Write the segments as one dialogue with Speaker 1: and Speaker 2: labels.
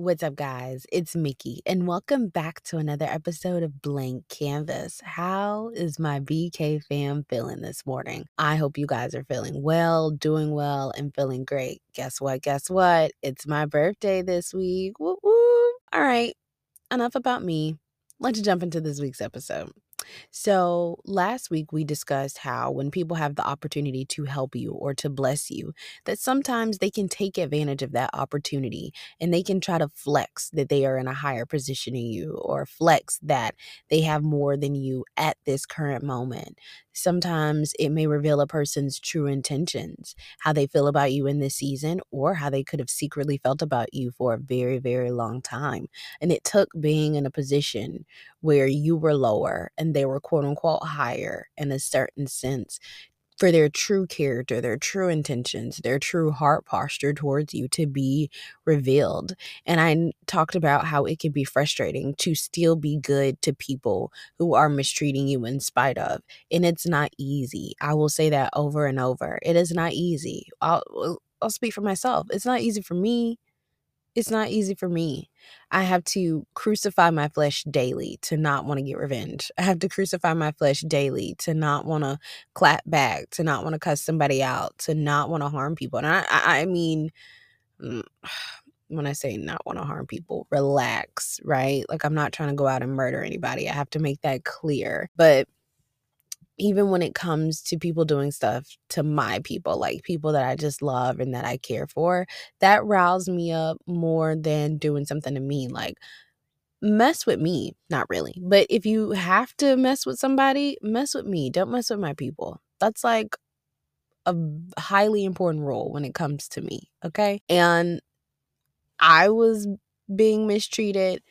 Speaker 1: What's up, guys? It's Mickey, and welcome back to another episode of Blank Kanvas. How is my BK fam feeling this morning? I hope you guys are feeling well, doing well, and feeling great. Guess what? Guess what? It's my birthday this week. Woo woo. All right, enough about me. Let's jump into this week's episode. So, last week we discussed how when people have the opportunity to help you or to bless you, that sometimes they can take advantage of that opportunity and they can try to flex that they are in a higher position than you or flex that they have more than you at this current moment. Sometimes it may reveal a person's true intentions, how they feel about you in this season, or how they could have secretly felt about you for a very, very long time. And it took being in a position where you were lower and they were quote unquote higher in a certain sense for their true character, their true intentions, their true heart posture towards you to be revealed. And I talked about how it can be frustrating to still be good to people who are mistreating you in spite of. And it's not easy. I will say that over and over. It is not easy. I'll, uh, I'll speak for myself. It's not easy for me it's not easy for me. I have to crucify my flesh daily to not want to get revenge. I have to crucify my flesh daily to not want to clap back, to not want to cuss somebody out, to not want to harm people. And I, I, mean, mm, when I say not want to harm people, relax, right? Like I'm not trying to go out and murder anybody. I have to make that clear. But even when it comes to people doing stuff to my people, like people that I just love and that I care for, that riles me up more than doing something to me. Like, mess with me, not really. But if you have to mess with somebody, mess with me. Don't mess with my people. That's like a highly important rule when it comes to me. Okay. And I was being mistreated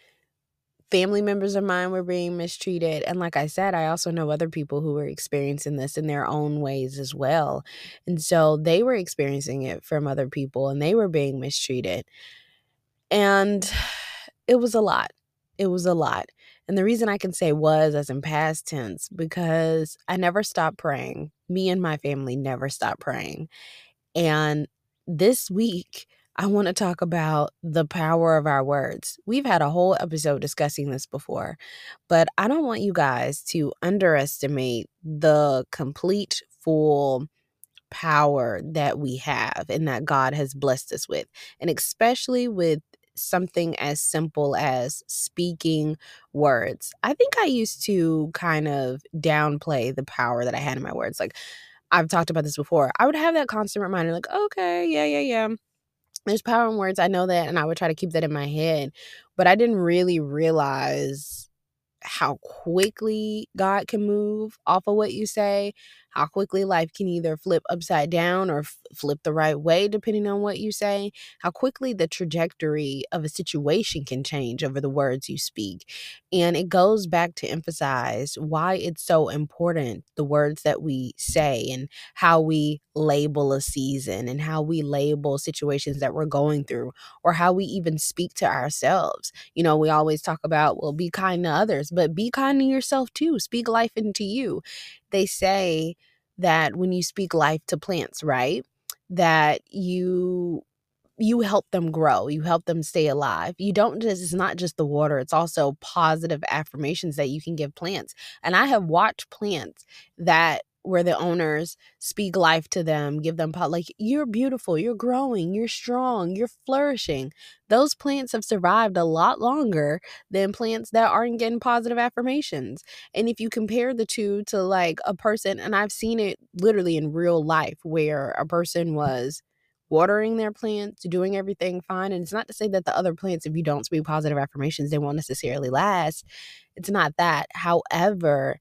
Speaker 1: family members of mine were being mistreated. And like I said, I also know other people who were experiencing this in their own ways as well. And so they were experiencing it from other people and they were being mistreated. And it was a lot. It was a lot. And the reason I can say was as in past tense because I never stopped praying. Me and my family never stopped praying. And this week, I want to talk about the power of our words. We've had a whole episode discussing this before, but I don't want you guys to underestimate the complete, full power that we have and that God has blessed us with, and especially with something as simple as speaking words. I think I used to kind of downplay the power that I had in my words. Like, I've talked about this before. I would have that constant reminder, like, okay, yeah, yeah, yeah there's power in words. I know that, and I would try to keep that in my head. But I didn't really realize how quickly God can move off of what you say, how quickly life can either flip upside down or f- flip the right way, depending on what you say, how quickly the trajectory of a situation can change over the words you speak. And it goes back to emphasize why it's so important the words that we say and how we label a season and how we label situations that we're going through or how we even speak to ourselves. You know, we always talk about, well, be kind to others, but be kind to yourself too. Speak life into you they say that when you speak life to plants, right? That you you help them grow you help them stay alive you don't just it's not just the water it's also positive affirmations that you can give plants and i have watched plants that where the owners speak life to them, give them pot like you're beautiful, you're growing, you're strong, you're flourishing. Those plants have survived a lot longer than plants that aren't getting positive affirmations. And if you compare the two to like a person, and I've seen it literally in real life where a person was watering their plants, doing everything fine. And it's not to say that the other plants, if you don't speak positive affirmations, they won't necessarily last. It's not that. However,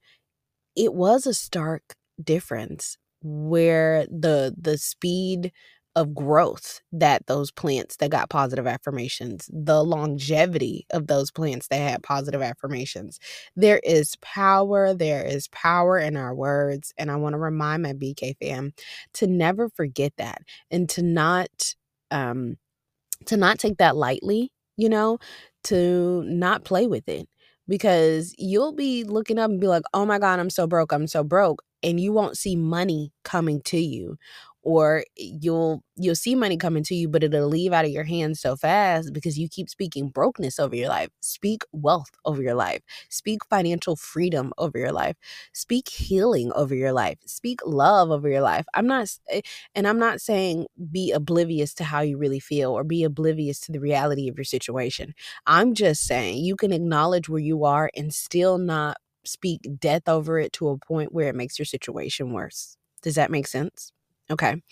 Speaker 1: it was a stark difference where the the speed of growth that those plants that got positive affirmations, the longevity of those plants that had positive affirmations. There is power, there is power in our words. And I want to remind my BK fam to never forget that and to not um to not take that lightly, you know, to not play with it because you'll be looking up and be like, oh my God, I'm so broke, I'm so broke and you won't see money coming to you or you'll you'll see money coming to you but it'll leave out of your hands so fast because you keep speaking brokenness over your life. Speak wealth over your life. Speak financial freedom over your life. Speak healing over your life. Speak love over your life. I'm not eh, and i'm not saying be oblivious to how you really feel or be oblivious to the reality of your situation. I'm just saying you can acknowledge where you are and still not speak death over it to a point where it makes your situation worse does that make sense Okay.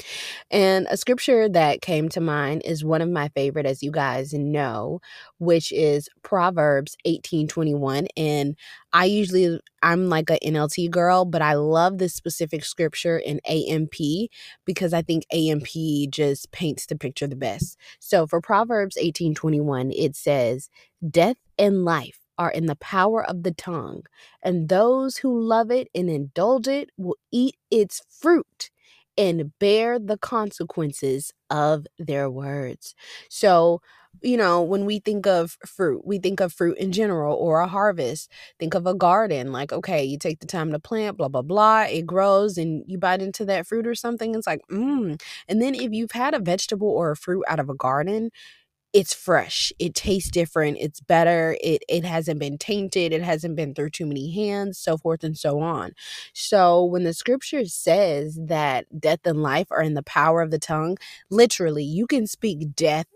Speaker 1: And a scripture that came to mind is one of my favorite, as you guys know, which is Proverbs 18:21. And I usually I'm like a NLT girl, but I love this specific scripture in AMP because I think AMP just paints the picture the best. So for Proverbs 18:21, it says, Death and life are in the power of the tongue, and those who love it and indulge it will eat its fruit and bear the consequences of their words. So, you know, when we think of fruit, we think of fruit in general or a harvest. Think of a garden. Like, okay, you take the time to plant, blah, blah, blah. It grows and you bite into that fruit or something. It's like, mmm. And then if you've had a vegetable or a fruit out of a garden, it's fresh it tastes different it's better it it hasn't been tainted it hasn't been through too many hands so forth and so on so when the scripture says that death and life are in the power of the tongue literally you can speak death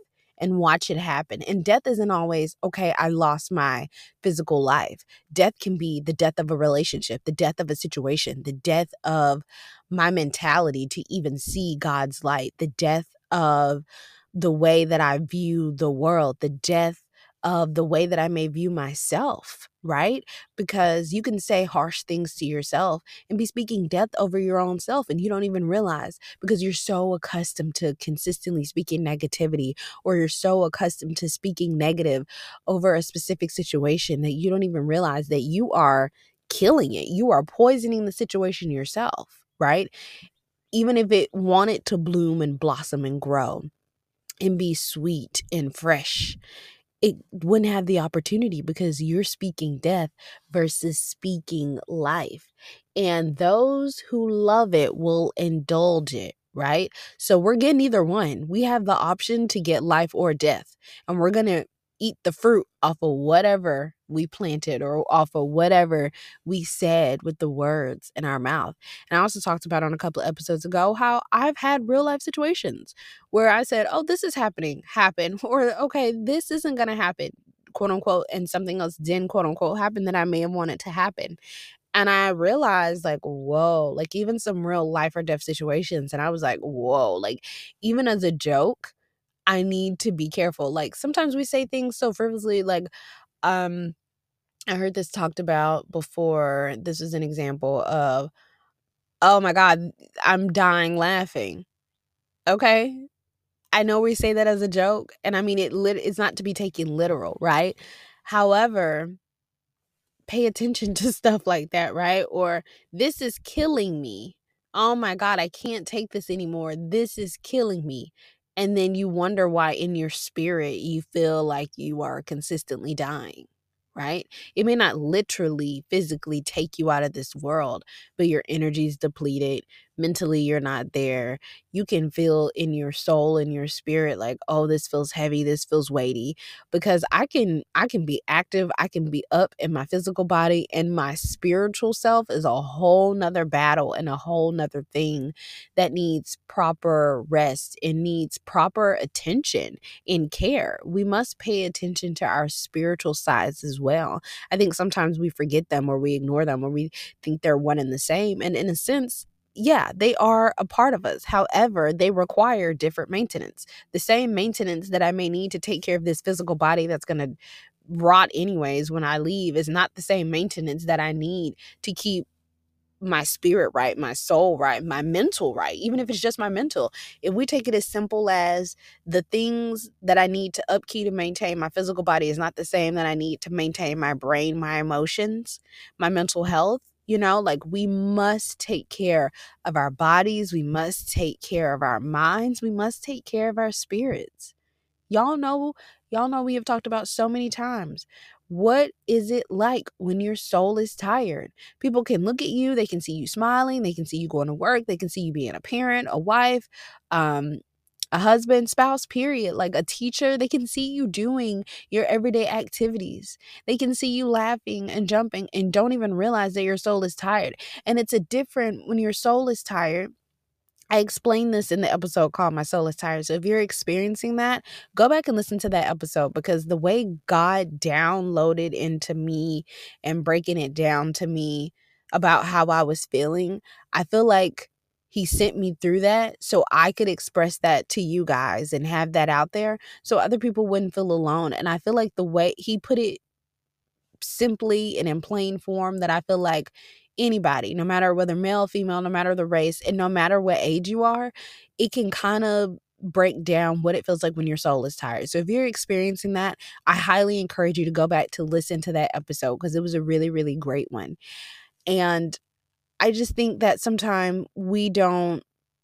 Speaker 1: and watch it happen. And death isn't always, okay, I lost my physical life. Death can be the death of a relationship, the death of a situation, the death of my mentality to even see God's light, the death of the way that I view the world, the death of the way that I may view myself, right? Because you can say harsh things to yourself and be speaking death over your own self, and you don't even realize because you're so accustomed to consistently speaking negativity, or you're so accustomed to speaking negative over a specific situation that you don't even realize that you are killing it. You are poisoning the situation yourself, right? Even if it wanted to bloom and blossom and grow and be sweet and fresh it wouldn't have the opportunity because you're speaking death versus speaking life. And those who love it will indulge it, right? So we're getting either one. We have the option to get life or death, and we're going to eat the fruit off of whatever we planted or off of whatever we said with the words in our mouth. And I also talked about on a couple of episodes ago how I've had real life situations where I said, oh, this is happening, happen, or okay, this isn't going to happen, quote unquote, and something else didn't, quote unquote, happen that I may have wanted to happen. And I realized, like, whoa, like even some real life or death situations. And I was like, whoa, like even as a joke, I need to be careful. Like sometimes we say things so frivolously, like, um, I heard this talked about before. This is an example of, oh my God, I'm dying laughing. Okay. I know we say that as a joke, and I mean it lit it's not to be taken literal, right? However, pay attention to stuff like that, right? Or this is killing me. Oh my God, I can't take this anymore. This is killing me. And then you wonder why in your spirit you feel like you are consistently dying right? It may not literally physically take you out of this world, but your energy is depleted. Mentally, you're not there. You can feel in your soul and your spirit like, oh, this feels heavy, this feels weighty. Because I can I can be active, I can be up in my physical body, and my spiritual self is a whole nother battle and a whole nother thing that needs proper rest and needs proper attention and care. We must pay attention to our spiritual sides as well. I think sometimes we forget them or we ignore them or we think they're one and the same. And in a sense, yeah, they are a part of us. However, they require different maintenance. The same maintenance that I may need to take care of this physical body that's going to rot anyways when I leave is not the same maintenance that I need to keep my spirit right, my soul right, my mental right, even if it's just my mental. If we take it as simple as the things that I need to upkeep to maintain my physical body is not the same that I need to maintain my brain, my emotions, my mental health, you know, like we must take care of our bodies, we must take care of our minds, we must take care of our spirits. Y'all know, y'all know we have talked about so many times What is it like when your soul is tired? People can look at you, they can see you smiling, they can see you going to work, they can see you being a parent, a wife, um, a husband, spouse, period, like a teacher, they can see you doing your everyday activities. They can see you laughing and jumping and don't even realize that your soul is tired. And it's a different when your soul is tired I explained this in the episode called My Soul is Tired. So if you're experiencing that, go back and listen to that episode because the way God downloaded into me and breaking it down to me about how I was feeling, I feel like He sent me through that so I could express that to you guys and have that out there so other people wouldn't feel alone. And I feel like the way He put it simply and in plain form that I feel like anybody, no matter whether male, female, no matter the race, and no matter what age you are, it can kind of break down what it feels like when your soul is tired. So if you're experiencing that, I highly encourage you to go back to listen to that episode because it was a really, really great one. And I just think that sometimes we don't,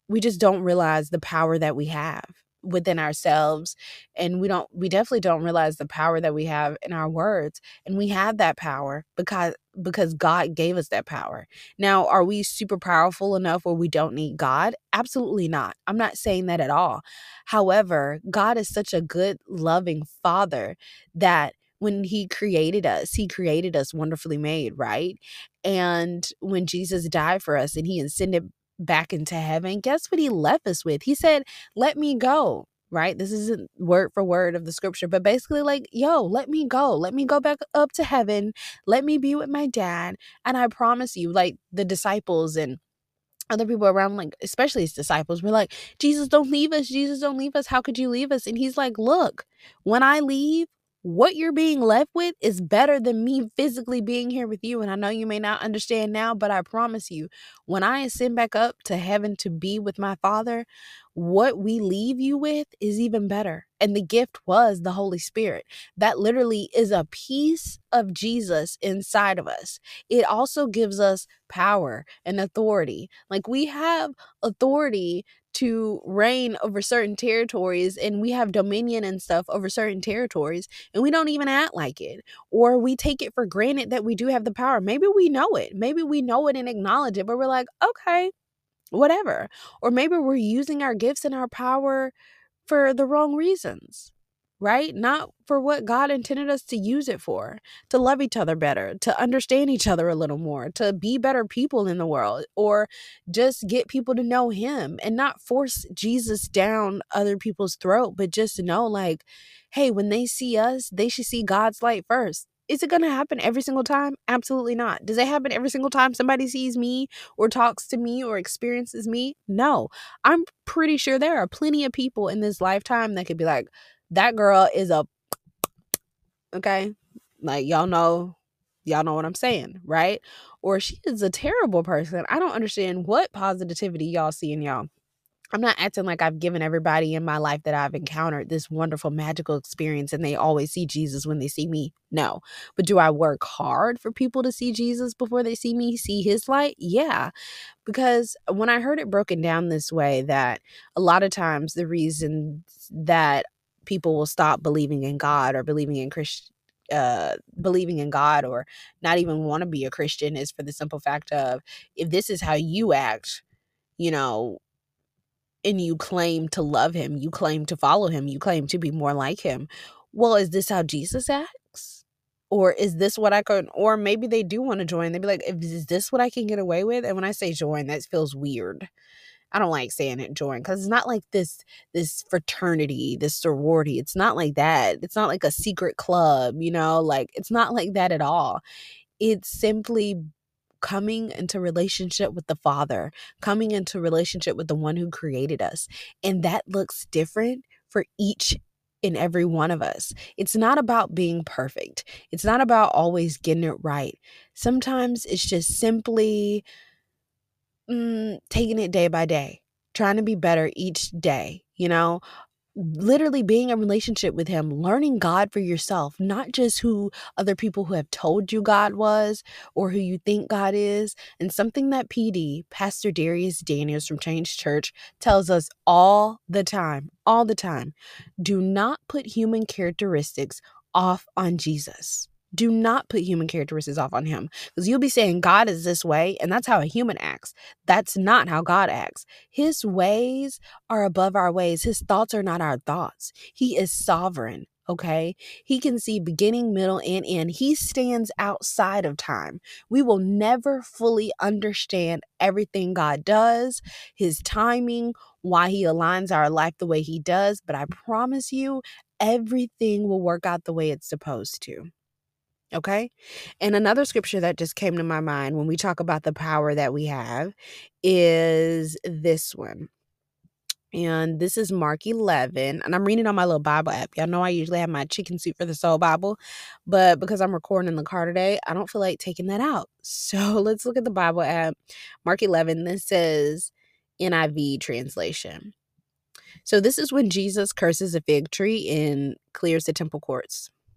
Speaker 1: we just don't realize the power that we have within ourselves and we don't we definitely don't realize the power that we have in our words and we have that power because because God gave us that power. Now, are we super powerful enough where we don't need God? Absolutely not. I'm not saying that at all. However, God is such a good loving father that when he created us, he created us wonderfully made, right? And when Jesus died for us and he ascended back into heaven, guess what he left us with? He said, Let me go. Right? This isn't word for word of the scripture, but basically, like, yo, let me go. Let me go back up to heaven. Let me be with my dad. And I promise you, like, the disciples and other people around, like, especially his disciples, were like, Jesus, don't leave us. Jesus, don't leave us. How could you leave us? And he's like, Look, when I leave, what you're being left with is better than me physically being here with you. And I know you may not understand now, but I promise you, when I ascend back up to heaven to be with my Father, what we leave you with is even better. And the gift was the Holy Spirit. That literally is a piece of Jesus inside of us. It also gives us power and authority. Like we have authority to reign over certain territories and we have dominion and stuff over certain territories and we don't even act like it or we take it for granted that we do have the power. Maybe we know it. Maybe we know it and acknowledge it but we're like okay whatever. Or maybe we're using our gifts and our power for the wrong reasons right? Not for what God intended us to use it for to love each other better, to understand each other a little more, to be better people in the world, or just get people to know Him and not force Jesus down other people's throat, but just know, like, hey, when they see us, they should see God's light first. Is it going to happen every single time? Absolutely not. Does it happen every single time somebody sees me or talks to me or experiences me? No. I'm pretty sure there are plenty of people in this lifetime that could be like, that girl is a okay like y'all know y'all know what i'm saying right or she is a terrible person i don't understand what positivity y'all see in y'all I'm not acting like I've given everybody in my life that I've encountered this wonderful magical experience and they always see Jesus when they see me. No. But do I work hard for people to see Jesus before they see me see his light? Yeah. Because when I heard it broken down this way that a lot of times the reason that people will stop believing in God or believing in Christ uh believing in God or not even want to be a Christian is for the simple fact of if this is how you act, you know, and you claim to love him, you claim to follow him, you claim to be more like him. Well, is this how Jesus acts? Or is this what I could or maybe they do want to join. They'd be like, is this what I can get away with? And when I say join, that feels weird. I don't like saying it join because it's not like this this fraternity, this sorority. It's not like that. It's not like a secret club, you know, like it's not like that at all. It's simply coming into relationship with the Father, coming into relationship with the one who created us. And that looks different for each and every one of us. It's not about being perfect. It's not about always getting it right. Sometimes it's just simply mm, taking it day by day, trying to be better each day, you know, literally being in relationship with him, learning God for yourself, not just who other people who have told you God was or who you think God is. And something that PD, Pastor Dharius Daniels from Change Church, tells us all the time, all the time do not put human characteristics off on Jesus. Do not put human characteristics off on him because you'll be saying God is this way, and that's how a human acts. That's not how God acts. His ways are above our ways, his thoughts are not our thoughts. He is sovereign. Okay. He can see beginning, middle, and end. He stands outside of time. We will never fully understand everything God does, his timing, why he aligns our life the way he does. But I promise you, everything will work out the way it's supposed to. Okay. And another scripture that just came to my mind when we talk about the power that we have is this one. And this is Mark 11. And I'm reading on my little Bible app. Y'all know I usually have my chicken soup for the soul Bible. But because I'm recording in the car today, I don't feel like taking that out. So let's look at the Bible app. Mark 11. This says NIV translation. So this is when Jesus curses a fig tree and clears the temple courts.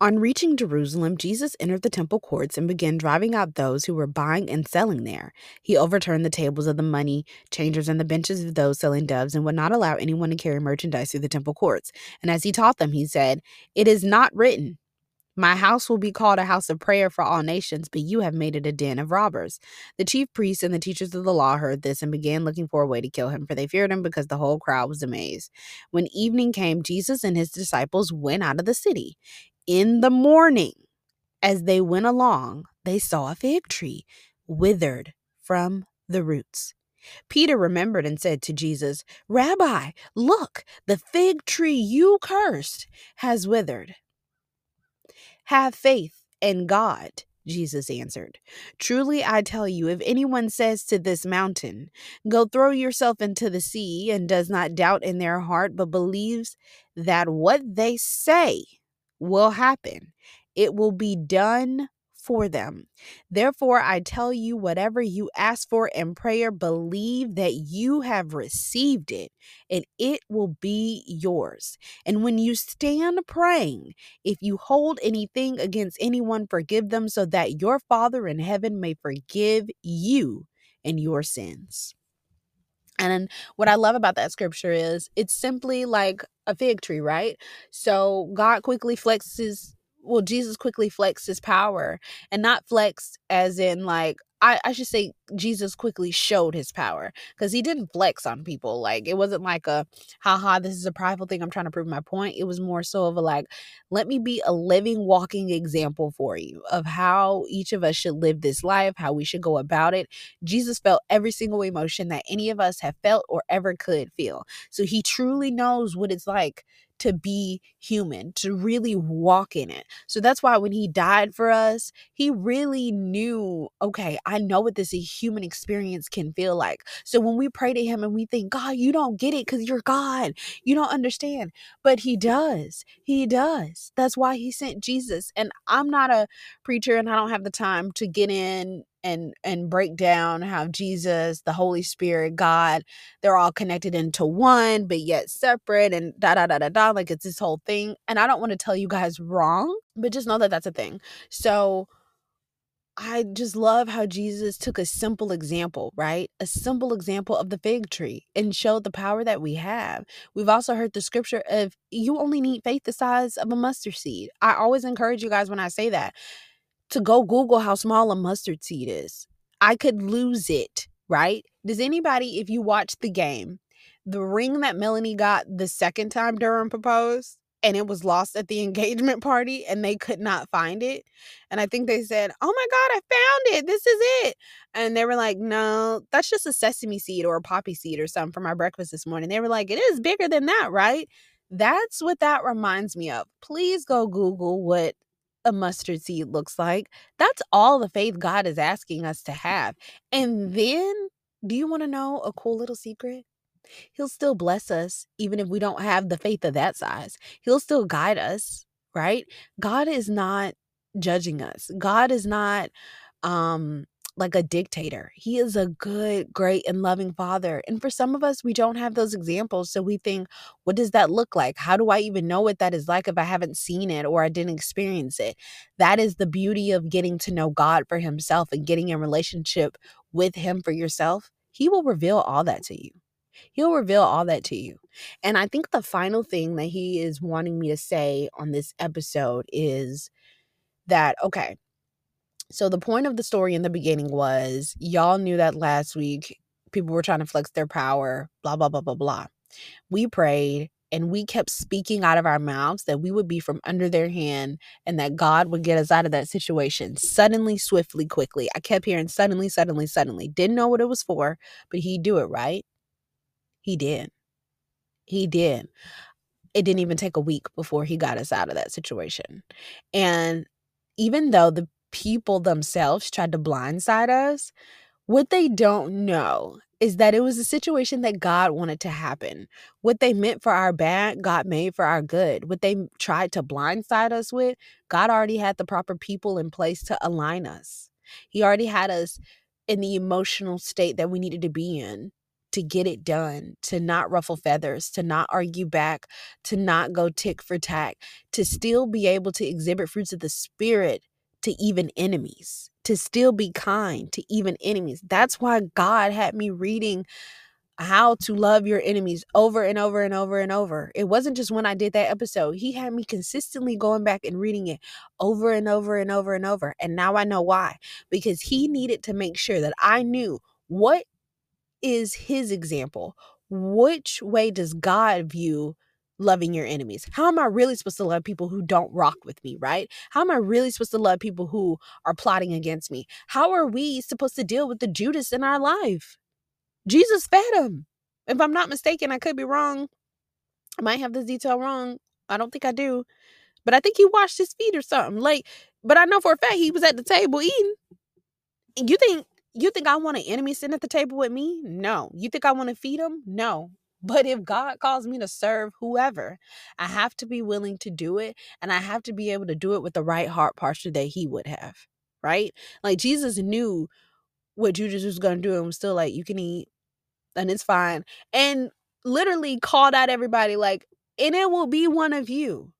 Speaker 1: On reaching Jerusalem, Jesus entered the temple courts and began driving out those who were buying and selling there. He overturned the tables of the money changers and the benches of those selling doves and would not allow anyone to carry merchandise through the temple courts. And as he taught them, he said, It is not written, my house will be called a house of prayer for all nations, but you have made it a den of robbers. The chief priests and the teachers of the law heard this and began looking for a way to kill him, for they feared him because the whole crowd was amazed. When evening came, Jesus and his disciples went out of the city. In the morning, as they went along, they saw a fig tree withered from the roots. Peter remembered and said to Jesus, Rabbi, look, the fig tree you cursed has withered. Have faith in God, Jesus answered. Truly I tell you, if anyone says to this mountain, Go throw yourself into the sea, and does not doubt in their heart, but believes that what they say will happen, it will be done for them. Therefore, I tell you, whatever you ask for in prayer, believe that you have received it and it will be yours. And when you stand praying, if you hold anything against anyone, forgive them so that your Father in heaven may forgive you and your sins. And what I love about that scripture is it's simply like a fig tree, right? So God quickly flexes well, Jesus quickly flexed his power and not flexed as in like I, I should say Jesus quickly showed his power because he didn't flex on people. Like it wasn't like a haha, this is a prideful thing. I'm trying to prove my point. It was more so of a like, let me be a living, walking example for you of how each of us should live this life, how we should go about it. Jesus felt every single emotion that any of us have felt or ever could feel. So he truly knows what it's like to be human, to really walk in it. So that's why when he died for us, he really knew, okay, I know what this human experience can feel like. So when we pray to him and we think, God, you don't get it because you're God, you don't understand. But he does. He does. That's why he sent Jesus. And I'm not a preacher and I don't have the time to get in and and break down how Jesus, the Holy Spirit, God, they're all connected into one, but yet separate and da da da da da. Like it's this whole thing. And I don't want to tell you guys wrong, but just know that that's a thing. So I just love how Jesus took a simple example, right? A simple example of the fig tree and showed the power that we have. We've also heard the scripture of you only need faith the size of a mustard seed. I always encourage you guys when I say that to go Google how small a mustard seed is. I could lose it, right? Does anybody, if you watch the game, the ring that Melanie got the second time Derwin proposed, and it was lost at the engagement party and they could not find it. And I think they said, Oh my God, I found it. This is it. And they were like, No, that's just a sesame seed or a poppy seed or something for my breakfast this morning. They were like, It is bigger than that, right? That's what that reminds me of. Please go Google what a mustard seed looks like. That's all the faith God is asking us to have. And then, do you want to know a cool little secret? He'll still bless us, even if we don't have the faith of that size. He'll still guide us, right? God is not judging us. God is not um like a dictator. He is a good, great, and loving father. And for some of us, we don't have those examples. So we think, what does that look like? How do I even know what that is like if I haven't seen it or I didn't experience it? That is the beauty of getting to know God for Himself and getting in relationship with Him for yourself. He will reveal all that to you. He'll reveal all that to you. And I think the final thing that he is wanting me to say on this episode is that, okay, so the point of the story in the beginning was y'all knew that last week people were trying to flex their power, blah, blah, blah, blah, blah. We prayed and we kept speaking out of our mouths that we would be from under their hand and that God would get us out of that situation suddenly, swiftly, quickly. I kept hearing suddenly, suddenly, suddenly. Didn't know what it was for, but he'd do it, right? He did. He did. It didn't even take a week before he got us out of that situation. And even though the people themselves tried to blindside us, what they don't know is that it was a situation that God wanted to happen. What they meant for our bad, God made for our good. What they tried to blindside us with, God already had the proper people in place to align us. He already had us in the emotional state that we needed to be in to get it done, to not ruffle feathers, to not argue back, to not go tick for tack, to still be able to exhibit fruits of the Spirit to even enemies, to still be kind to even enemies. That's why God had me reading how to love your enemies over and over and over and over. It wasn't just when I did that episode. He had me consistently going back and reading it over and over and over and over. And now I know why. Because he needed to make sure that I knew what is his example? Which way does God view loving your enemies? How am I really supposed to love people who don't rock with me, right? How am I really supposed to love people who are plotting against me? How are we supposed to deal with the Judas in our life? Jesus fed him. If I'm not mistaken, I could be wrong. I might have this detail wrong. I don't think I do. But I think he washed his feet or something. Like, but I know for a fact he was at the table eating. You think you think I want an enemy sitting at the table with me? No. You think I want to feed him? No. But if God calls me to serve whoever, I have to be willing to do it and I have to be able to do it with the right heart posture that he would have. Right? Like Jesus knew what Judas was going to do and was still like, you can eat and it's fine. And literally called out everybody like, and it will be one of you.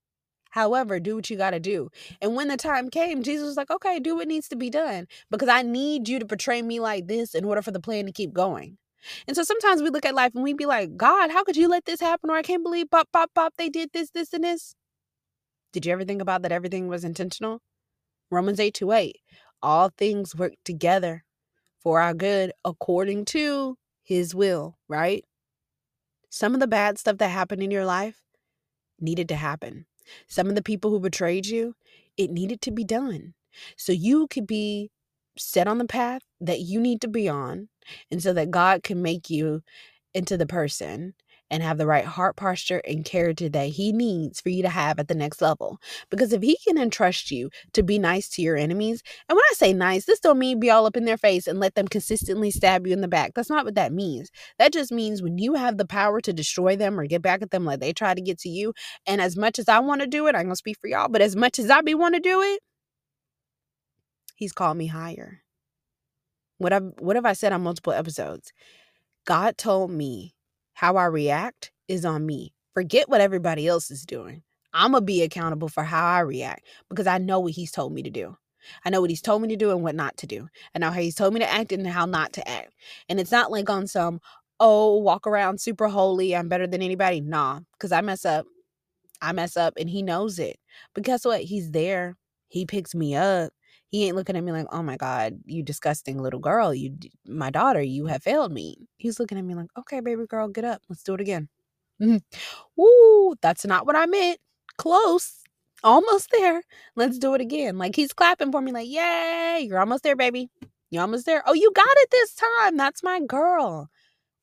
Speaker 1: However, do what you got to do. And when the time came, Jesus was like, okay, do what needs to be done because I need you to portray me like this in order for the plan to keep going. And so sometimes we look at life and we be like, God, how could you let this happen? Or I can't believe pop, pop, pop, they did this, this, and this. Did you ever think about that everything was intentional? Romans 8 to 8. All things work together for our good according to his will, right? Some of the bad stuff that happened in your life needed to happen. Some of the people who betrayed you, it needed to be done. So you could be set on the path that you need to be on, and so that God can make you into the person and have the right heart posture and character that he needs for you to have at the next level. Because if he can entrust you to be nice to your enemies, and when I say nice, this don't mean be all up in their face and let them consistently stab you in the back. That's not what that means. That just means when you have the power to destroy them or get back at them like they try to get to you, and as much as I want to do it, I'm gonna speak for y'all, but as much as I be want to do it, he's called me higher. What have what have I said on multiple episodes? God told me how I react is on me. Forget what everybody else is doing. I'm to be accountable for how I react because I know what he's told me to do. I know what he's told me to do and what not to do. I know how he's told me to act and how not to act. And it's not like on some, oh, walk around super holy, I'm better than anybody. Nah, because I mess up. I mess up and he knows it. But guess what? He's there. He picks me up. He ain't looking at me like, "Oh my god, you disgusting little girl, you my daughter, you have failed me." He's looking at me like, "Okay, baby girl, get up. Let's do it again." Mm-hmm. Woo, that's not what I meant. Close. Almost there. Let's do it again. Like he's clapping for me like, "Yay, you're almost there, baby. You're almost there. Oh, you got it this time. That's my girl."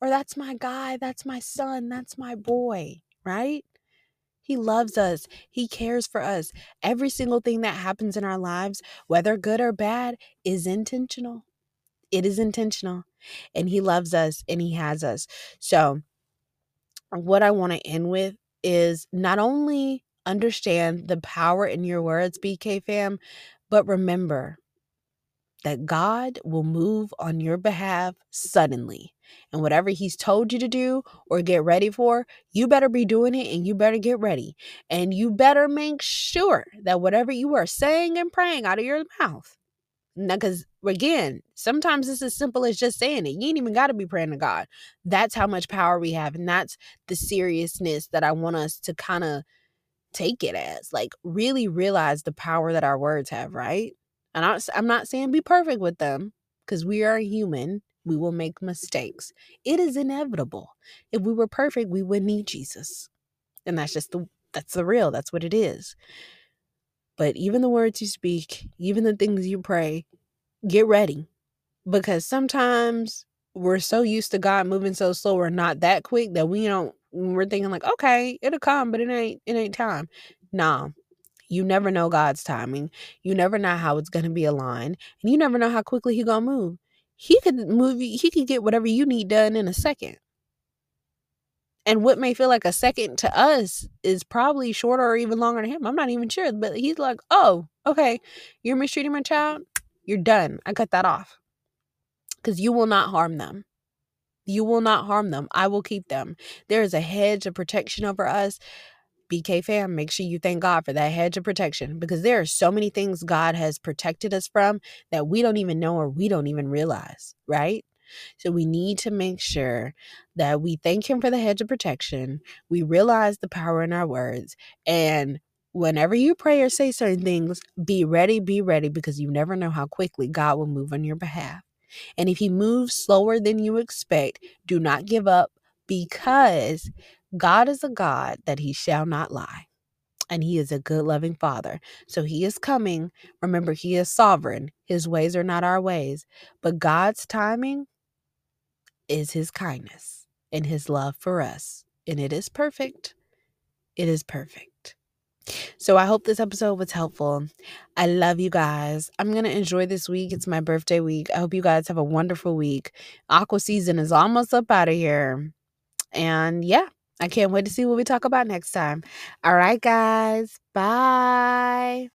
Speaker 1: Or that's my guy, that's my son, that's my boy, right? He loves us. He cares for us. Every single thing that happens in our lives, whether good or bad, is intentional. It is intentional. And He loves us and He has us. So, what I want to end with is not only understand the power in your words, BK fam, but remember that God will move on your behalf suddenly. And whatever He's told you to do or get ready for, you better be doing it and you better get ready. And you better make sure that whatever you are saying and praying out of your mouth. Now, because again, sometimes it's as simple as just saying it. You ain't even got to be praying to God. That's how much power we have. And that's the seriousness that I want us to kind of take it as. Like, really realize the power that our words have, right? And I, I'm not saying be perfect with them because we are human. We will make mistakes. It is inevitable. If we were perfect, we would need Jesus. And that's just the that's the real. That's what it is. But even the words you speak, even the things you pray, get ready. Because sometimes we're so used to God moving so slow or not that quick that we don't we're thinking like, okay, it'll come, but it ain't it ain't time. Nah, you never know God's timing. You never know how it's going to be aligned. And you never know how quickly he going to move. He could move he could get whatever you need done in a second. And what may feel like a second to us is probably shorter or even longer to him. I'm not even sure. But he's like, oh, okay, you're mistreating my child. You're done. I cut that off. Because you will not harm them. You will not harm them. I will keep them. There is a hedge of protection over us BK fam, make sure you thank God for that hedge of protection because there are so many things God has protected us from that we don't even know or we don't even realize, right? So we need to make sure that we thank Him for the hedge of protection. We realize the power in our words. And whenever you pray or say certain things, be ready, be ready because you never know how quickly God will move on your behalf. And if He moves slower than you expect, do not give up because God is a God that he shall not lie. And he is a good, loving father. So he is coming. Remember, he is sovereign. His ways are not our ways. But God's timing is his kindness and his love for us. And it is perfect. It is perfect. So I hope this episode was helpful. I love you guys. I'm going to enjoy this week. It's my birthday week. I hope you guys have a wonderful week. Aqua season is almost up out of here. And yeah, I can't wait to see what we talk about next time. All right, guys. Bye.